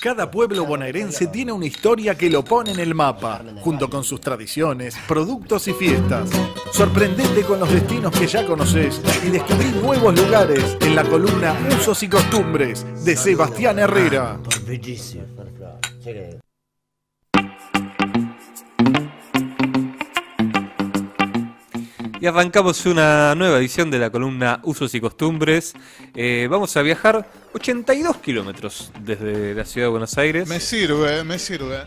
Cada pueblo bonaerense tiene una historia que lo pone en el mapa, junto con sus tradiciones, productos y fiestas. Sorprendete con los destinos que ya conoces y descubrí nuevos lugares en la columna Usos y Costumbres de Sebastián Herrera. Y arrancamos una nueva edición de la columna Usos y Costumbres. Eh, vamos a viajar 82 kilómetros desde la ciudad de Buenos Aires. Me sirve, me sirve.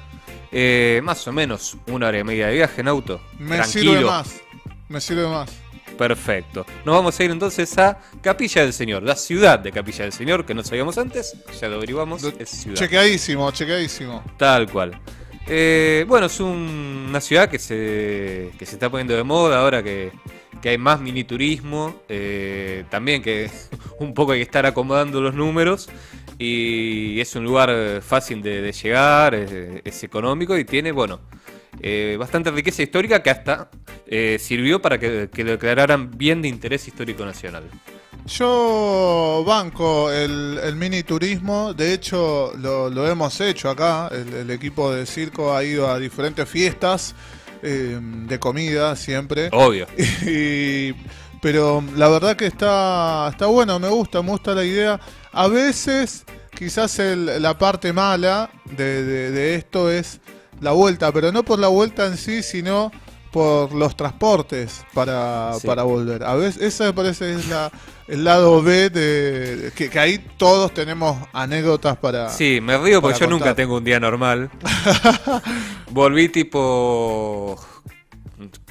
Eh, más o menos una hora y media de viaje en auto. Me Tranquilo. sirve más. Me sirve más. Perfecto. Nos vamos a ir entonces a Capilla del Señor, la ciudad de Capilla del Señor, que no sabíamos antes, ya lo averiguamos, es ciudad. Chequeadísimo, chequeadísimo. Tal cual. Eh, bueno, es un- una ciudad que se, que se está poniendo de moda ahora que, que hay más mini turismo. eh, también que un poco hay que estar acomodando los números. Y es un lugar fácil de, llegar, es, es económico y tiene, bueno, eh, bastante riqueza histórica que hasta eh, sirvió para que, que lo declararan bien de interés histórico nacional. Yo banco el, el mini turismo, de hecho lo, lo hemos hecho acá, el, el equipo de circo ha ido a diferentes fiestas eh, de comida siempre. Obvio. Y- pero la verdad que está, está bueno, me gusta, me gusta la idea. A veces quizás el- la parte mala de, de- de esto es la vuelta, pero no por la vuelta en sí, sino por los transportes para, Sí. para volver. A veces, esa me parece es la, el lado B de, de- que, que ahí todos tenemos anécdotas para... Sí, me río porque yo nunca tengo un día normal. Volví tipo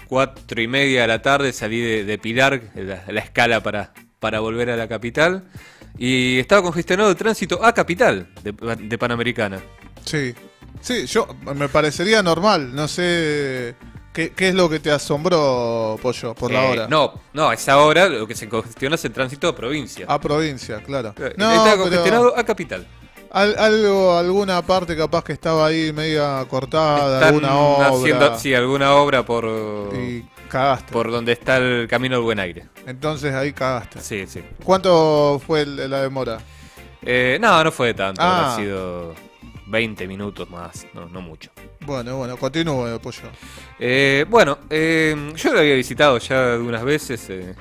cuatro y media de la tarde, salí de, de Pilar, la, la escala para, para volver a la capital. Y estaba congestionado el tránsito a capital de, de Panamericana. Sí, sí, yo me parecería normal, no sé qué, qué es lo que te asombró, Pollo, por la Eh, hora. No, no, a esa hora lo que se congestiona es el tránsito a provincia. A provincia, claro. Eh, No, pero congestionado a capital. al- algo, alguna parte capaz que estaba ahí media cortada, Están alguna obra. haciendo, sí, alguna obra por, Y cagaste. por donde está el camino del buen aire. Entonces ahí cagaste. Sí, sí. ¿Cuánto fue el- la demora? Eh, no, no fue tanto, Ah. ha sido 20 minutos más, no, no mucho. Bueno, bueno, continúe, Pollo. Eh, bueno, eh, yo lo había visitado ya algunas veces, eh,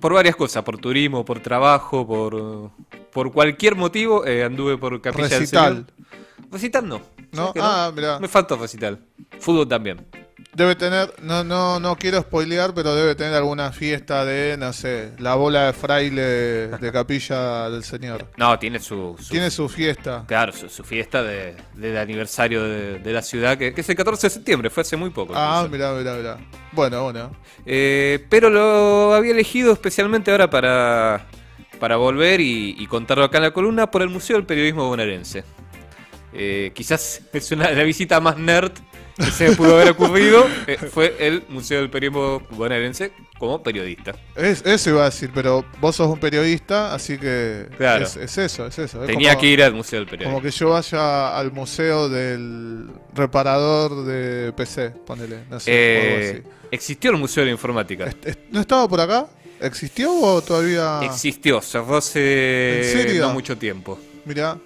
por varias cosas, por turismo, por trabajo, por, por cualquier motivo, eh, anduve por Capilla Recital. del Señor. Recital no. ¿No? ¿sabes que Ah, mirá. Me falta recital. Fútbol también. Debe tener, no, no, no quiero spoilear, pero debe tener alguna fiesta de, no sé, la bola de fraile de Capilla del Señor. No, tiene su, su- Tiene su fiesta. claro, su, su fiesta de, del aniversario de, de la ciudad, que, que es el 14 de septiembre, fue hace muy poco. Ah, mirá, mirá, mirá. Bueno, bueno. Eh, pero lo había elegido especialmente ahora para, para volver y, y contarlo acá en la columna por el Museo del Periodismo Bonaerense. Eh, quizás es una, la visita más nerd que se pudo haber ocurrido. eh, fue el Museo del Periodismo Bonaerense como periodista. Es, eso iba a decir, pero vos sos un periodista, así que Claro. es, es eso, es eso. Es Tenía como, que ir al Museo del Periodismo. Como que yo vaya al museo del reparador de PC, ponele, no sé, Eh, algo existió el Museo de la Informática. así. ¿No estaba por acá? ¿Existió o todavía...? Existió, cerró hace ¿En serio? no mucho tiempo. Mirá.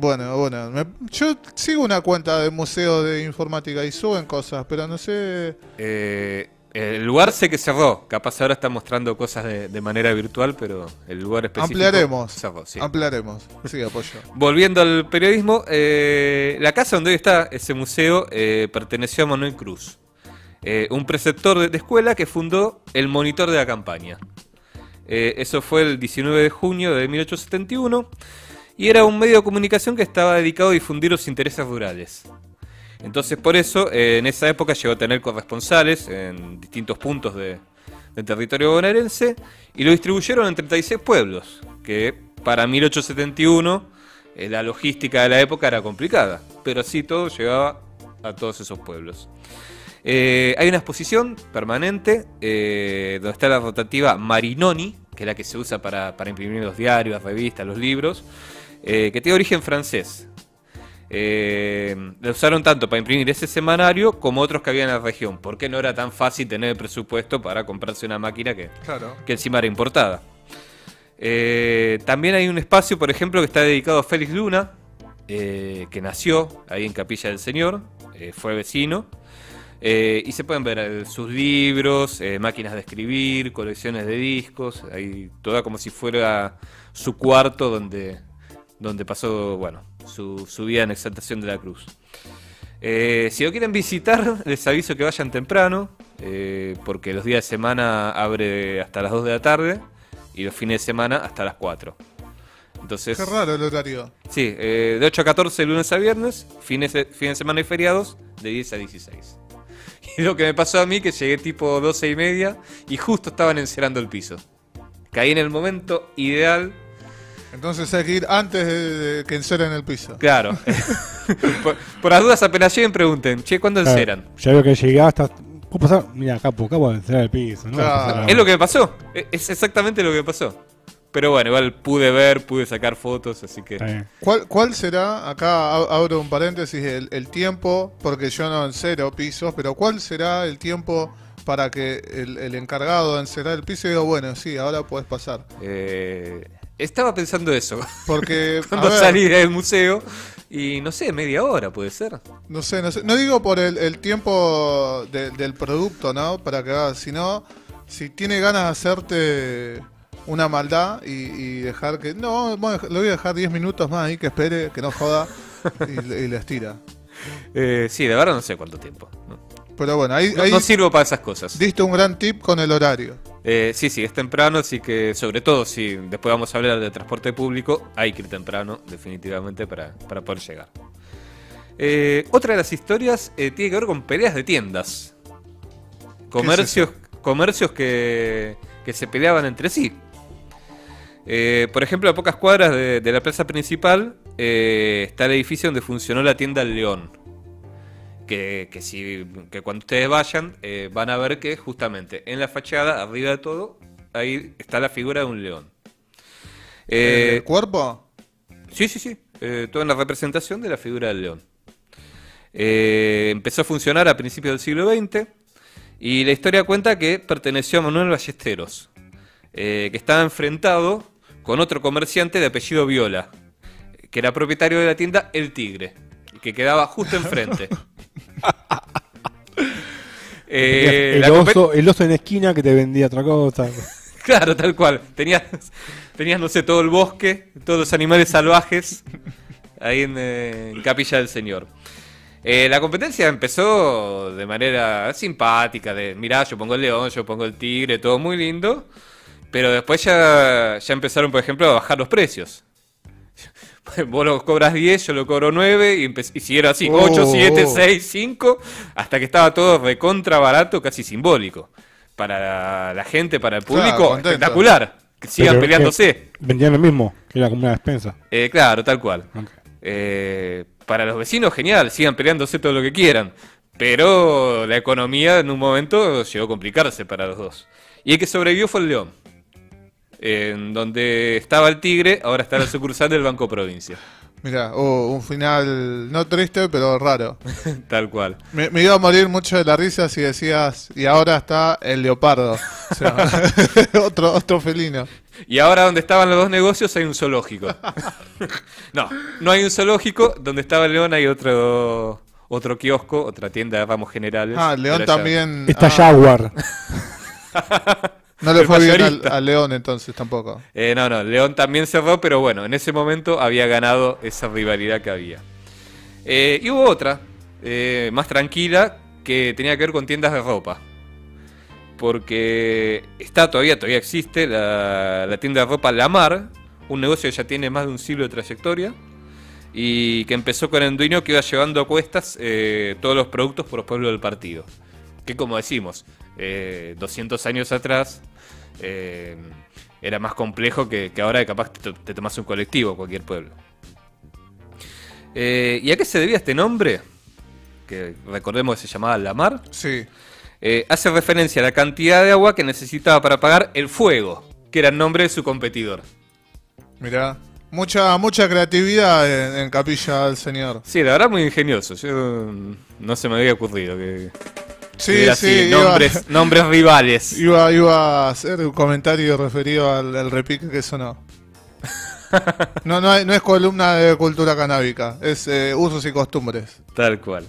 Bueno, bueno. me- yo sigo una cuenta de museo de informática y suben cosas, pero no sé... Eh, el lugar sé que cerró. Capaz ahora está mostrando cosas de, de manera virtual, pero el lugar específico Ampliaremos. cerró, sí. Ampliaremos. Sí, apoyo. Volviendo al periodismo, eh, la casa donde hoy está ese museo eh, perteneció a Manuel Cruz, eh, un preceptor de, de escuela que fundó el Monitor de la Campaña. Eh, eso fue el 19 de junio de 1871 y era un medio de comunicación que estaba dedicado a difundir los intereses rurales. Entonces por eso eh, en esa época llegó a tener corresponsales en distintos puntos de- del territorio bonaerense y lo distribuyeron en 36 pueblos, que para 1871 eh, la logística de la época era complicada, pero así todo llegaba a todos esos pueblos. Eh, hay una exposición permanente eh, donde está la rotativa Marinoni, que es la que se usa para, para imprimir los diarios, las revistas, los libros, eh, que tiene origen francés. Eh, la usaron tanto para imprimir ese semanario como otros que había en la región, porque no era tan fácil tener el presupuesto para comprarse una máquina que, Claro. que encima era importada. Eh, también hay un espacio, por ejemplo, que está dedicado a Félix Luna, eh, que nació ahí en Capilla del Señor, fue vecino. y se pueden ver sus libros, máquinas de escribir, colecciones de discos, ahí toda como si fuera su cuarto donde, donde pasó bueno, su, su vida en Exaltación de la Cruz. Eh, si lo quieren visitar, les aviso que vayan temprano, eh, porque los días de semana abre hasta las 2 de la tarde y los fines de semana hasta las 4. Entonces, Qué raro el horario. sí, eh, de 8 a 14 lunes a viernes, fines de, fines de semana y feriados, de 10 a 16. Y lo que me pasó a mí, que llegué tipo 12 y media y justo estaban encerando el piso. Caí en el momento ideal Entonces hay que ir antes de, de que enceren el piso. Claro. por, por las dudas apenas lleguen pregunten, che, ¿cuándo Claro, enceran? Ya veo que llegaste. ¿Cómo pasar? Mira, capo, acabo de encerrar el piso. ¿no? Claro. Es lo que me pasó. e- Es exactamente lo que me pasó. Pero bueno, igual pude ver, pude sacar fotos, así que... ¿Cuál, ¿Cuál será, acá ab- abro un paréntesis, el, el tiempo, porque yo no encero pisos, pero cuál será el tiempo para que el, el encargado de encerar el piso diga, bueno, sí, ahora puedes pasar? eh, estaba pensando eso. Porque, Cuando salí del museo. Y no sé, media hora puede ser. no sé, no sé, no digo por el, el tiempo de- del producto, ¿no? Para que hagas, sino si tiene ganas de hacerte una maldad y, y dejar que, no, le voy a dejar 10 minutos más ahí que espere, que no joda, y, y le estira. Eh, sí, de verdad no sé cuánto tiempo. Pero bueno, ahí, No- ahí no sirvo para esas cosas. diste un gran tip con el horario. Eh, sí, sí, es temprano, así que sobre todo si después vamos a hablar de transporte público, hay que ir temprano, definitivamente, para, para poder llegar. Eh, otra de las historias eh, tiene que ver con peleas de tiendas. Comercios, comercios que, que se peleaban entre sí. Por ejemplo, a pocas cuadras de, de la plaza principal está el edificio donde funcionó la tienda León. Que, que si, que cuando ustedes vayan eh, van a ver que justamente en la fachada, arriba de todo, ahí está la figura de un león. Eh, ¿El cuerpo? Sí, sí, sí. Eh, toda la representación de la figura del león. Eh, empezó a funcionar a principios del siglo XX y la historia cuenta que perteneció a Manuel Ballesteros, eh, que estaba enfrentado con otro comerciante de apellido Viola, que era propietario de la tienda El Tigre, que quedaba justo enfrente. Eh, el, oso, el oso en la esquina que te vendía otra cosa. Claro, tal cual. Tenías, tenías, no sé, todo el bosque, todos los animales salvajes ahí en, eh, en Capilla del Señor. Eh, la competencia empezó de manera simpática, de mirá, yo pongo el león, yo pongo el tigre, todo muy lindo. Pero después ya, ya empezaron, por ejemplo, a bajar los precios. Vos lo cobras 10, yo lo cobro 9 y, y siguieron así, Oh, 8, 7, oh. 6, 5, hasta que estaba todo recontra barato, casi simbólico. Para la gente, para el público, espectacular. Que sigan Pero, peleándose. Vendían lo mismo, que era como una despensa. Eh, claro, tal cual. Eh, para los vecinos, genial, sigan peleándose todo lo que quieran. Pero la economía en un momento llegó a complicarse para los dos. Y el que sobrevivió fue el León. En donde estaba el Tigre, ahora está la sucursal del Banco Provincia. Mira, un final no triste, pero raro. Tal cual. Me, me iba a morir mucho de la risa si decías, y ahora está el leopardo. O sea, otro, otro felino. Y ahora donde estaban los dos negocios hay un zoológico. no, no hay un zoológico. Donde estaba el León hay otro otro kiosco, otra tienda de ramos generales. Ah, el león también. Está ah, Jaguar. No le fue bien al, al león entonces tampoco. Eh, no, no, León también cerró, pero bueno, en ese momento había ganado esa rivalidad que había. Eh, y hubo otra, eh, más tranquila, que tenía que ver con tiendas de ropa. Porque está todavía, todavía existe la, la tienda de ropa La Mar, un negocio que ya tiene más de un siglo de trayectoria. Y que empezó con el dueño que iba llevando a cuestas eh, todos los productos por los pueblos del partido. Que como decimos, eh, 200 años atrás eh, era más complejo que, que ahora que capaz te, te tomas un colectivo a cualquier pueblo. Eh, ¿Y a qué se debía este nombre? Que recordemos que se llamaba La Mar. Sí. Eh, hace referencia a la cantidad de agua que necesitaba para apagar el fuego, que era el nombre de su competidor. Mira, mucha mucha creatividad en, en Capilla del Señor. Sí, la verdad muy ingenioso. Yo mm, no se me había ocurrido que Sí, sí, iba, nombres, nombres rivales. iba, iba a hacer un comentario referido al, al repique que sonó. No, no, es columna de cultura canábica, es eh, usos y costumbres. Tal cual.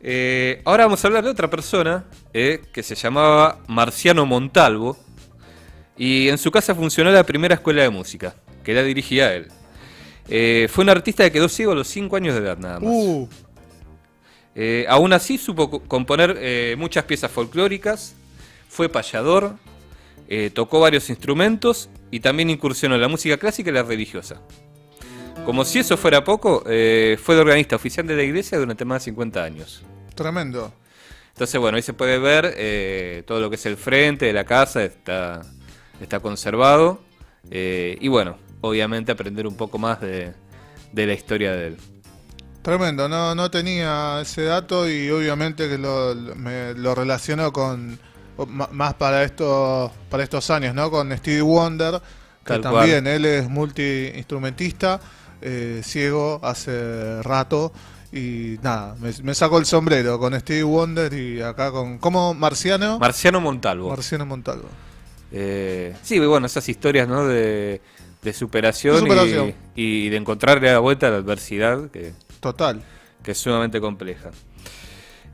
Eh, ahora vamos a hablar de otra persona eh, que se llamaba Marciano Montalvo. Y en su casa funcionó la primera escuela de música, que la dirigía él. Fue un artista que quedó ciego a los 5 años de edad nada más. Uh, Eh, aún así supo co- componer eh, muchas piezas folclóricas, fue payador, eh, tocó varios instrumentos y también incursionó en la música clásica y la religiosa. Como si eso fuera poco, fue el organista oficial de la iglesia durante más de 50 años. tremendo. Entonces, bueno, ahí se puede ver todo lo que es el frente de la casa, está, está conservado. y bueno, obviamente aprender un poco más de, de la historia de él. Tremendo, no, no tenía ese dato y obviamente que lo, me lo relaciono con más para estos para estos años, ¿no? Con Stevie Wonder, que Tal también él es multiinstrumentista, eh, ciego hace rato y nada, me, me saco el sombrero con Stevie Wonder y acá con como Marciano, Marciano Montalvo. Marciano Montalvo. Eh, sí, bueno, esas historias ¿no? de, de superación, De superación. Y, y de encontrarle la vuelta a la adversidad, que, Total. que es sumamente compleja.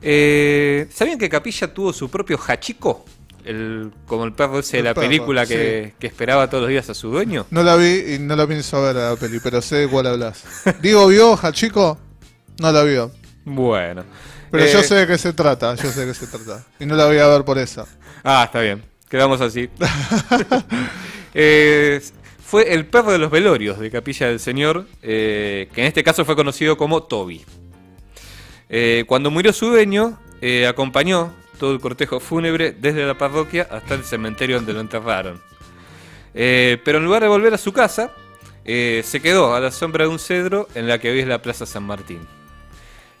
Eh, ¿Sabían que Capilla tuvo su propio hachico? El, como el perro ese de la perro, película que, que esperaba todos los días a su dueño. No la vi y no la pienso ver a la peli, pero sé de cuál hablas. Digo, ¿vio, chico? No la vio. Bueno. Pero Eh, yo sé de qué se trata, yo sé de qué se trata. Y no la voy a ver por esa. Ah, está bien. Quedamos así. Eh, fue el perro de los velorios de Capilla del Señor, eh, que en este caso fue conocido como Toby. Eh, cuando murió su dueño, eh, acompañó todo el cortejo fúnebre desde la parroquia hasta el cementerio donde lo enterraron. Pero en lugar de volver a su casa, se quedó a la sombra de un cedro en la que hoy es la Plaza San Martín.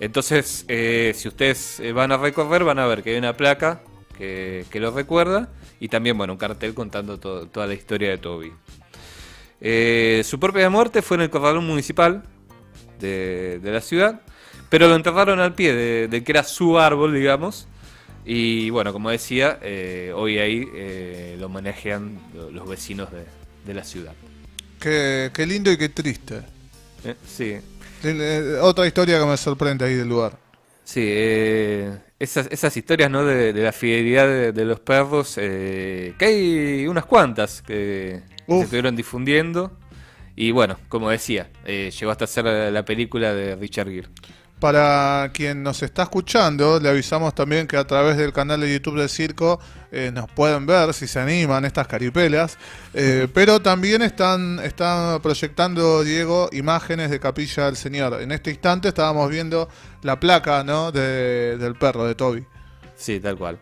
Entonces, si ustedes van a recorrer, van a ver que hay una placa que, lo recuerda y también, bueno, un cartel contando to- toda la historia de Toby. Eh, su propia muerte fue en el corralón municipal de, de la ciudad, pero lo enterraron al pie de, de que era su árbol, digamos. Y bueno, como decía, eh, hoy ahí eh, lo manejan lo- los vecinos de, de la ciudad. Qué, qué lindo y qué triste. Sí, Otra historia que me sorprende ahí del lugar. Sí, eh, esas, esas historias ¿no? de, de la fidelidad de, de los perros, eh, que hay unas cuantas que se estuvieron difundiendo. Y bueno, como decía, eh, llegó hasta ser la, la película de Richard Gere. Para quien nos está escuchando, le avisamos también que a través del canal de YouTube del Circo eh, nos pueden ver si se animan estas caripelas. Eh, pero también están, están proyectando, Diego, imágenes de Capilla del Señor. En este instante estábamos viendo la placa ¿no? de- del perro, de Toby. Sí, tal cual.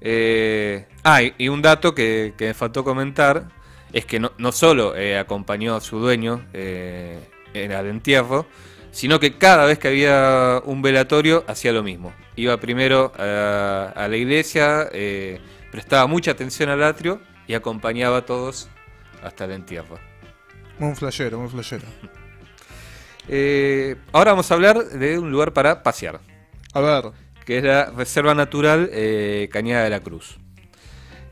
Eh, ah, y, y un dato que, que me faltó comentar es que no, no solo eh, acompañó a su dueño eh, en el entierro, sino que cada vez que había un velatorio hacía lo mismo. Iba primero a, a la iglesia, eh, prestaba mucha atención al atrio y acompañaba a todos hasta el entierro. Muy flashero, muy flashero. Eh, ahora vamos a hablar de un lugar para pasear. A ver, que es la Reserva Natural eh, Cañada de la Cruz.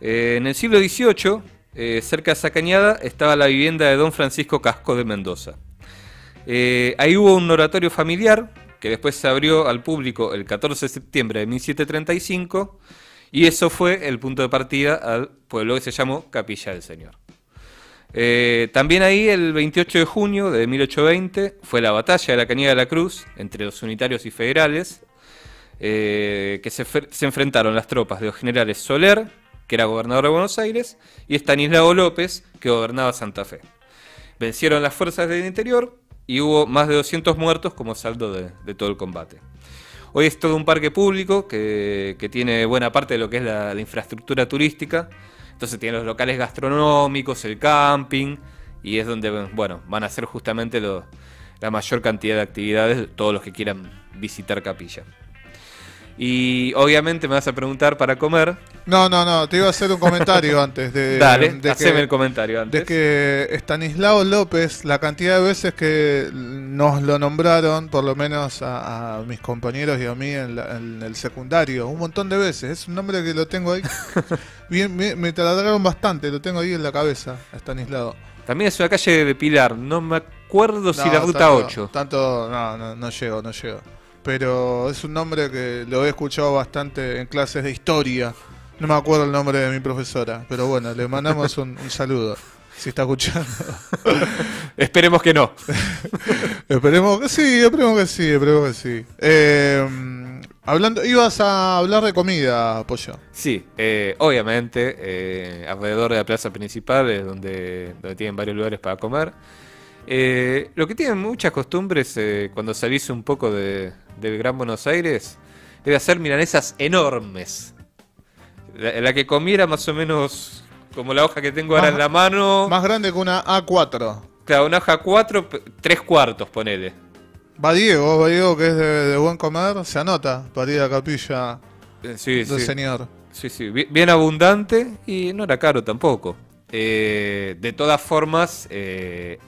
En el siglo XVIII, eh, cerca de esa cañada, estaba la vivienda de don Francisco Casco de Mendoza. Eh, ahí hubo un oratorio familiar que después se abrió al público el 14 de septiembre de 1735 y eso fue el punto de partida al pueblo que se llamó Capilla del Señor. Eh, también ahí, el 28 de junio de 1820, fue la batalla de la Cañada de la Cruz entre los unitarios y federales, que se, se enfrentaron las tropas de los generales Soler, que era gobernador de Buenos Aires, y Estanislao López, que gobernaba Santa Fe. Vencieron las fuerzas del interior y hubo más de 200 muertos como saldo de, todo el combate. Hoy es todo un parque público que, tiene buena parte de lo que es la, infraestructura turística. Entonces tiene los locales gastronómicos, el camping, y es donde bueno, van a hacer justamente la mayor cantidad de actividades de todos los que quieran visitar Capilla. Y obviamente me vas a preguntar para comer. No, no, no, te iba a hacer un comentario antes de, Dale, de haceme que, el comentario antes. de que Estanislao López, la cantidad de veces que nos lo nombraron, por lo menos a, a mis compañeros y a mí en, la- en el secundario, un montón de veces. Es un nombre que lo tengo ahí. Bien, me, me taladraron bastante, lo tengo ahí en la cabeza, Estanislao. También es una calle de Pilar, no me acuerdo si la ruta tanto- 8. Tanto, no, no, no llego, no llego. Pero es un nombre que lo he escuchado bastante en clases de historia. No me acuerdo el nombre de mi profesora, pero bueno, le mandamos un, un saludo. Si está escuchando. Esperemos que no. esperemos que sí, esperemos que sí, esperemos que sí. Eh, hablando, ibas a hablar de comida, Pollo. Sí, eh, obviamente, eh, alrededor de la plaza principal es donde, donde tienen varios lugares para comer. Eh, lo que tienen muchas costumbres eh, cuando salís un poco de, del Gran Buenos Aires es de hacer milanesas enormes. La, la que comiera más o menos como la hoja que tengo ahora Más- en la mano. Más grande que una A4. Claro, una hoja 4, 3 cuartos, ponele. Va Diego, va Diego que es de, de buen comer, se anota para ir a la capilla Eh, Sí, del sí. señor. Sí, sí, bi- bien abundante y no era caro tampoco. Eh, de todas formas, eh,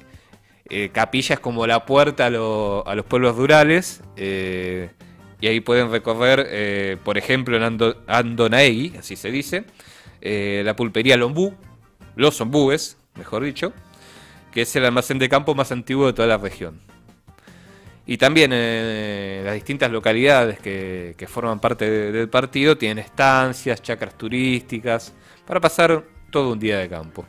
eh, Capilla es como la puerta a, lo- a los pueblos rurales eh, y ahí pueden recorrer, eh, por ejemplo, en Ando- Andonaegui, así se dice, la pulpería Lombú, los ombúes, mejor dicho, que es el almacén de campo más antiguo de toda la región. Y también las distintas localidades que, forman parte de- del partido tienen estancias, chacras turísticas, para pasar todo un día de campo.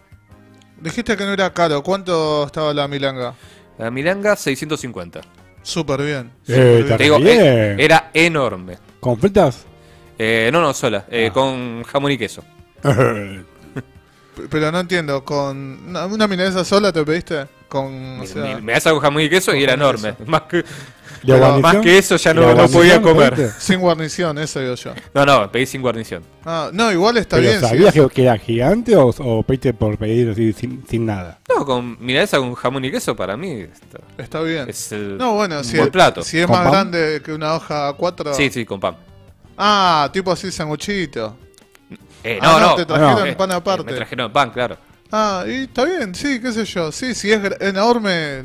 Dijiste que no era caro. ¿Cuánto estaba la milanga? La milanga, 650. Súper bien. Eh, súper bien. digo, bien. eh, era enorme. ¿Con fritas? Eh, no, no, sola, eh, Ah. con jamón y queso. Pero no entiendo, con una, milanesa sola te pediste con o Me- sea, me, me das algo jamón y queso y era enorme. Más que, ¿La Pero guarnición? más que eso ya ¿Y no, no podía comer. sin guarnición, eso digo yo. No, no, pedí sin guarnición. Ah, no, igual está ¿Pero bien. si sabías es- que, que era gigante o, o pediste por pedir así sin, sin nada? No, con milanesa con jamón y queso para mí está- Está bien. es el No, bueno, si, buen plato. si es ¿Con más pan? grande que una hoja A4. Sí, sí, con pan. Ah, tipo así sanguchito. Eh, Ah, no, no. te trajeron Eh, pan eh, aparte. Me trajeron pan, claro. Ah, y está bien, sí, qué sé yo. Sí, si es gr- enorme,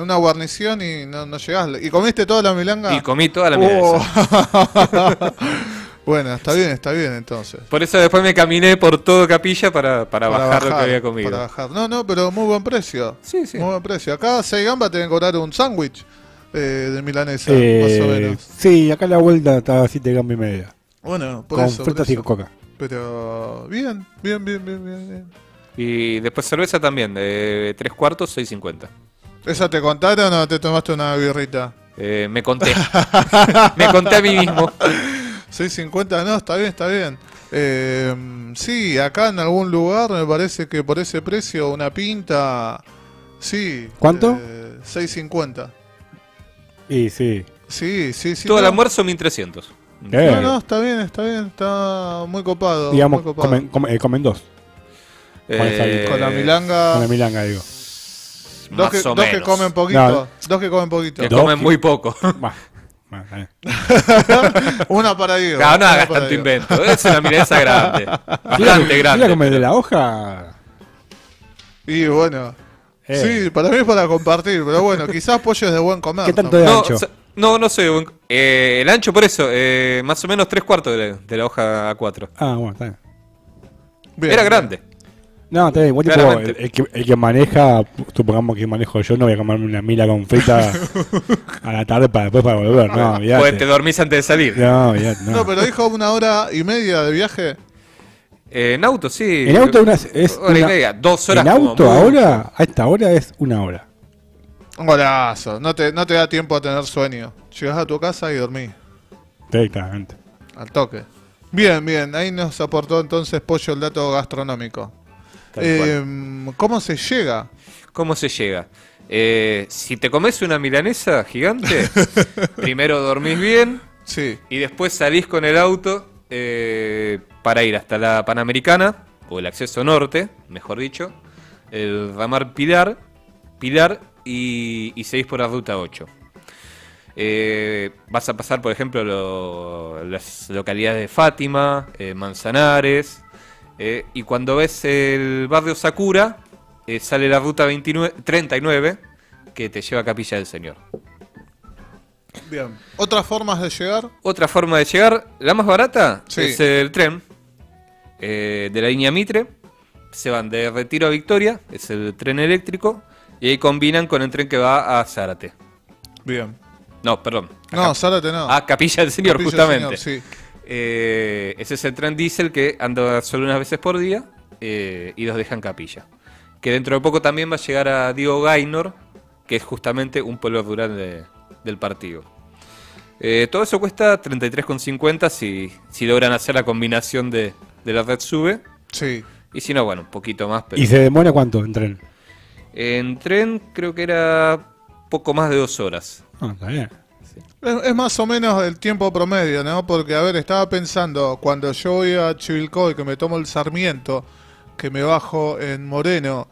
una guarnición y no, no llegás. ¿Y comiste toda la milanga? Y comí toda la Oh. milanesa. bueno, está bien, está bien entonces. Por eso después me caminé por todo Capilla para, para, bajar, lo que había comido. para bajar. No, no, pero muy buen precio. Sí, sí. Muy buen precio. Acá 6 gambas te deben cobrar un sándwich eh, de milanesa, Eh, más o menos. Sí, acá la vuelta está a 7 gambas y media. Bueno, por Con eso. por fritas y coca. Pero bien, bien, bien, bien, bien, bien. Y después cerveza también, de 3 cuartos, 6.50. ¿Esa te contaron o te tomaste una birrita? Eh, me conté. me conté a mí mismo. 6.50, no, está bien, está bien. Eh, sí, acá en algún lugar me parece que por ese precio una pinta... Sí. ¿Cuánto? eh, 6.50. Y sí. Sí, sí, sí. Todo el no. almuerzo 1.300. Eh, No, no, está bien, está bien, está muy copado. digamos, muy copado. comen, comen- eh, comen dos. Eh, Con la milanga... Con la milanga, digo. Dos que, dos que comen poquito. No. Dos que comen poquito. Que Dos comen que- muy poco. Bah, bah, una para Diego. Claro, no una hagas tanto Diego. invento. Es una milanesa grande. Bastante Mira grande. comer de la hoja. Y bueno. Eh. Sí, para mí es para compartir, pero bueno, quizás pollo es de buen comer. ¿Qué tanto ¿no? de No, ancho? no, no sé. buen- eh, el ancho por eso, eh, más o menos 3 cuartos de la, de la hoja A4. Ah, bueno, está bien. Bien, Era bien. No, está bien. Igual tipo, el, el que, el que maneja, supongamos que manejo yo, no voy a comerme una mila con frita a la tarde para después para volver. No, Pues te dormís antes de salir. No, olvidate, no. No, pero dijo una hora y media de viaje. Eh, en auto, sí. En auto una- es hora y media. Dos horas En como auto ahora, a esta hora es una hora. Un golazo. No te, no te da tiempo a tener sueño. Llegás a tu casa y dormís. Directamente. Al toque. Bien, bien. Ahí nos aportó entonces Pollo el dato gastronómico. Eh, ¿Cómo se llega? ¿Cómo se llega? Eh, si te comes una milanesa gigante, primero dormís bien Sí. y después salís con el auto eh, para ir hasta la Panamericana, o el acceso norte, mejor dicho, el ramar Pilar, Pilar y, y seguís por la ruta 8. Eh, vas a pasar, por ejemplo, lo- las localidades de Fátima, eh, Manzanares, eh, y cuando ves el barrio Sakura, eh, sale la ruta 29 39 que te lleva a Capilla del Señor. Bien. ¿Otras formas de llegar? Otra forma de llegar, la más barata, Sí. es el tren eh, de la línea Mitre. Se van de Retiro a Victoria, es el tren eléctrico, y ahí combinan con el tren que va a Zárate. Bien. No, perdón. a No, Zárate no. a Capilla del Señor, Capilla justamente. Señor, sí. Eh, ese es el tren diésel que anda solo unas veces por día eh, y los deja en Capilla. Que dentro de poco también va a llegar a Diego Gaynor, que es justamente un pueblo rural de- del partido. Eh, todo eso cuesta 33,50 si, si logran hacer la combinación de, de la red sube. Sí. Y si no, bueno, un poquito más. Pero ¿Y se demora cuánto en tren? En tren creo que era poco más de dos horas. Ah, está bien. Es, es más o menos el tiempo promedio, ¿no? Porque, a ver, estaba pensando, cuando yo voy a Chivilcoy, que me tomo el Sarmiento, que me bajo en Moreno,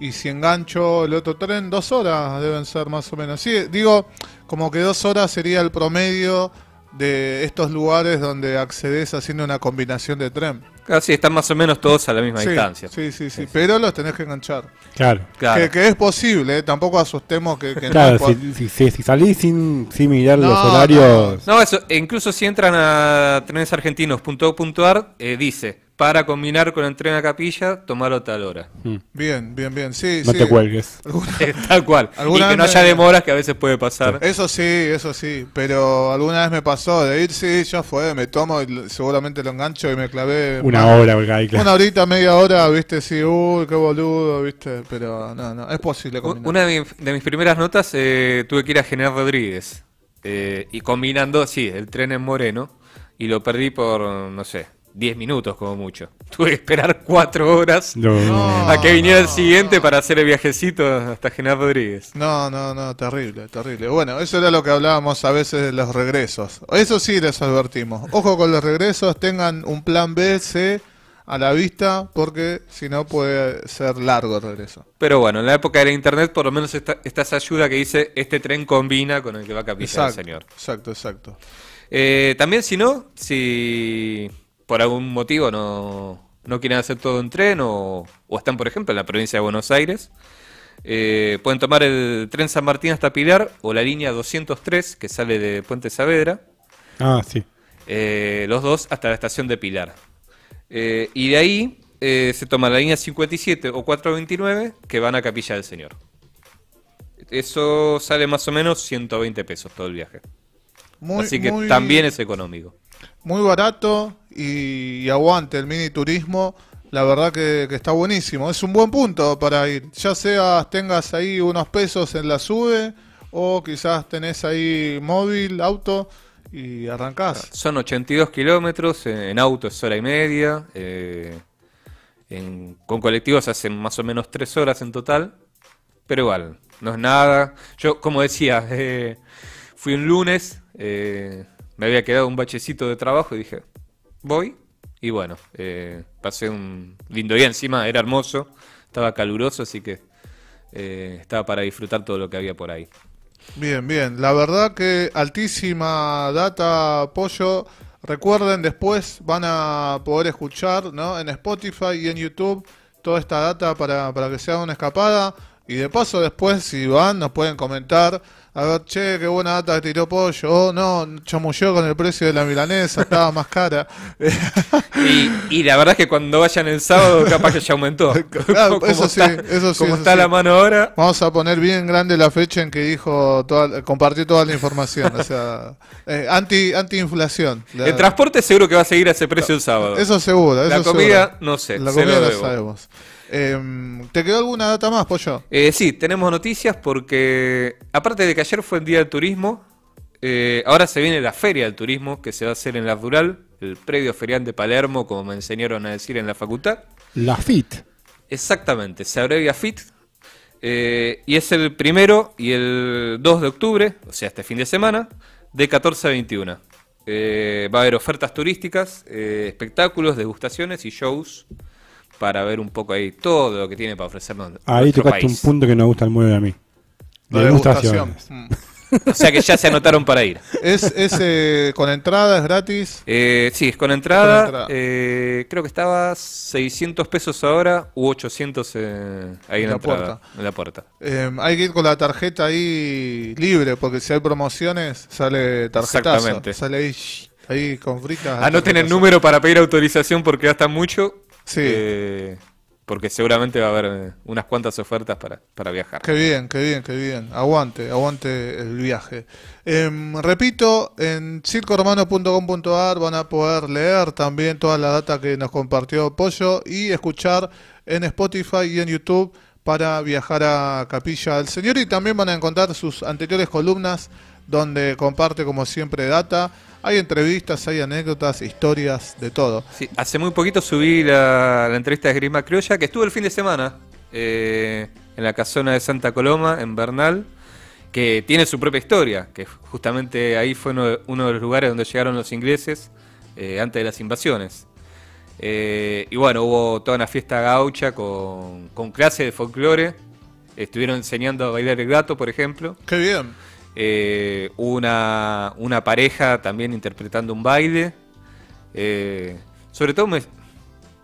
y si engancho el otro tren, dos horas deben ser más o menos. Sí, digo, como que dos horas sería el promedio de estos lugares donde accedes haciendo una combinación de tren. Casi están más o menos todos a la misma Sí, distancia. sí, sí, sí, pero los tenés que enganchar. Claro. Claro. Que, que es posible, ¿eh? tampoco asustemos que, que no Claro, es po- si, si, si- salís sin, sin mirar No, los no, horarios. No, eso, incluso si entran a trenesargentinos.org.ar, eh, dice, para combinar con el tren a Capilla, tomarlo tal hora. mm, Bien, bien, bien, sí, no sí. te cuelgues. tal cual. Y que no haya demoras que a veces puede pasar. Eso sí, eso sí, pero alguna vez me pasó de ir, sí, ya fue, me tomo y seguramente lo engancho y me clavé Una más- hora, porque ahí, claro. Una horita, media hora, viste, sí, uy, qué boludo, viste, pero no, no, es posible combinar. Una de, mi- de mis primeras notas eh, tuve que ir a General Rodríguez. eh, y combinando, sí, el tren en Moreno. Y lo perdí por, no sé, 10 minutos como mucho. Tuve que esperar 4 horas No. A que viniera el siguiente no. para hacer el viajecito hasta General Rodríguez. No, no, no, terrible, terrible. Bueno, eso era lo que hablábamos a veces de los regresos. Eso sí les advertimos. Ojo con los regresos, tengan un plan B, C a la vista, porque si no puede ser largo el regreso. Pero bueno, en la época de la internet por lo menos está, está esa ayuda que dice este tren combina con el que va a Capilla del Exacto, Señor. exacto, exacto. Eh, también si no, si por algún motivo no, no quieren hacer todo en tren o, o están por ejemplo en la provincia de Buenos Aires, eh, pueden tomar el tren San Martín hasta Pilar o la línea 203 que sale de Puente Saavedra, Ah, sí. eh, los dos hasta la estación de Pilar. Eh, y de ahí eh, se toma la línea 57 o 429 que van a Capilla del Señor. Eso sale más o menos 120 pesos todo el viaje. Muy, Así que muy- también es económico. Muy barato y, aguante el mini turismo. La verdad que, está buenísimo. Es un buen punto para ir. Ya sea tengas ahí unos pesos en la sube o quizás tenés ahí móvil, auto y arrancás. Son 82 kilómetros, en, auto es hora y media, eh, con colectivos hacen más o menos 3 horas en total, pero igual, no es nada. Yo, como decía, eh, fui un lunes, eh, me había quedado un bachecito de trabajo y dije, voy, y bueno, eh, pasé un lindo día encima, era hermoso, estaba caluroso, así que eh, estaba para disfrutar todo lo que había por ahí. Bien, bien. La verdad que altísima data, Pollo. Recuerden, después van a poder escuchar ¿no? en Spotify y en YouTube toda esta data para, para que se haga una escapada. Y de paso, después, si van, nos pueden comentar. A ver, che, qué buena data que tiró Pollo. Oh, no, chamulló con el precio de la milanesa, estaba más cara. Y, y la verdad es que cuando vayan el sábado, capaz que ya aumentó. Claro, eso sí, está- eso sí, Como está sí. la mano ahora. Vamos a poner bien grande la fecha en que dijo, toda, compartió toda la información. O sea, eh, anti, anti-inflación. La- El transporte seguro que va a seguir a ese precio el sábado. Eso seguro. la comida, seguro. no sé. La comida lo sabemos. Em, ¿Te quedó alguna data más, Pollo? Eh, sí, tenemos noticias porque, aparte de que ayer fue el Día del Turismo, eh, ahora se viene la Feria del Turismo que se va a hacer en la Rural, el predio ferial de Palermo, como me enseñaron a decir en la facultad. La FIT. Exactamente, se abrevia FIT. eh, y es el primero y el 2 de octubre, o sea, este fin de semana, de 14 a 21. Eh, va a haber ofertas turísticas, eh, espectáculos, degustaciones y shows para ver un poco ahí todo lo que tiene para ofrecernos Ahí tocaste un punto que nos gusta el mueble a mí. La Degustaciones. degustación. Mm. O sea que ya se anotaron para ir. ¿Es, es eh, con entrada, es gratis? Eh, sí, es con entrada. Con entrada. eh, creo que estaba 600 pesos ahora u 800 eh, ahí en, En la entrada, puerta. en la puerta. Eh, hay que ir con la tarjeta ahí libre, porque si hay promociones, sale tarjetazo. Exactamente. Sale ahí, con fritas. Anoten el número para pedir autorización porque gasta mucho. Sí. Eh, porque seguramente va a haber eh, unas cuantas ofertas para, para viajar. Qué bien, qué bien, qué bien. Aguante, aguante el viaje. Em, repito, en circoromano.com.ar van a poder leer también toda la data que nos compartió Pollo y escuchar en Spotify y en YouTube para viajar a Capilla del Señor y también van a encontrar sus anteriores columnas donde comparte como siempre data. Hay entrevistas, hay anécdotas, historias, de todo. Sí, hace muy poquito subí la, la entrevista de Grima Criolla, que estuvo el fin de semana eh, en la casona de Santa Coloma, en Bernal, que tiene su propia historia, que justamente ahí fue uno de, uno de los lugares donde llegaron los ingleses eh, antes de las invasiones. Eh, y bueno, hubo toda una fiesta gaucha con, con clase de folclore. Estuvieron enseñando a bailar el gato, por ejemplo. Qué bien. Eh, una, una pareja también interpretando un baile. Eh, sobre todo, me,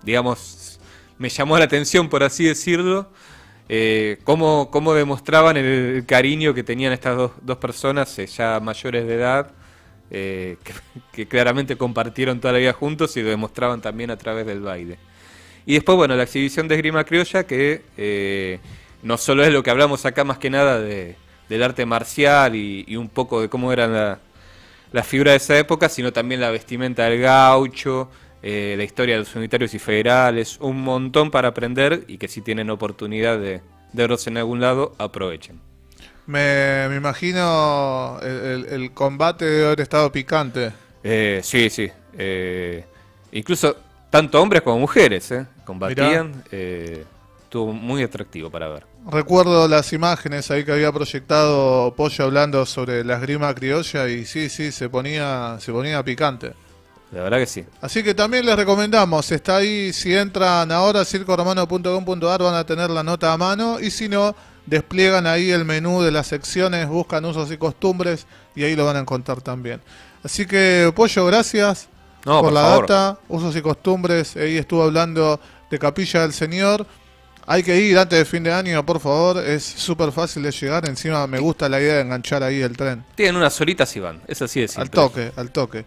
digamos, me llamó la atención, por así decirlo, eh, cómo, cómo demostraban el, cariño que tenían estas dos, dos personas eh, ya mayores de edad, que, que claramente compartieron toda la vida juntos y lo demostraban también a través del baile. Y después, bueno, la exhibición de esgrima criolla, que no solo es lo que hablamos acá más que nada de, del arte marcial y, y un poco de cómo eran la- las figuras de esa época, sino también la vestimenta del gaucho, eh, la historia de los unitarios y federales, un montón para aprender y que si tienen oportunidad de, de verlos en algún lado, aprovechen. Me, me imagino el, el- el combate debe haber estado picante. Eh, sí, sí. eh, incluso tanto hombres como mujeres eh, combatían. Estuvo muy atractivo para ver. Recuerdo las imágenes ahí que había proyectado Pollo hablando sobre la esgrima criolla y sí, sí, se ponía, se ponía picante. La verdad que sí. Así que también les recomendamos, está ahí, si entran ahora a circoromano.com.ar van a tener la nota a mano y si no, despliegan ahí el menú de las secciones, buscan usos y costumbres y ahí lo van a encontrar también. Así que Pollo, gracias No, por, por la favor. data, usos y costumbres, ahí estuvo hablando de Capilla del Señor. Hay que ir antes de fin de año, por favor, es súper fácil de llegar, encima me gusta la idea de enganchar ahí el tren. Tienen unas horitas y van. Es así de simple. Al toque, al toque.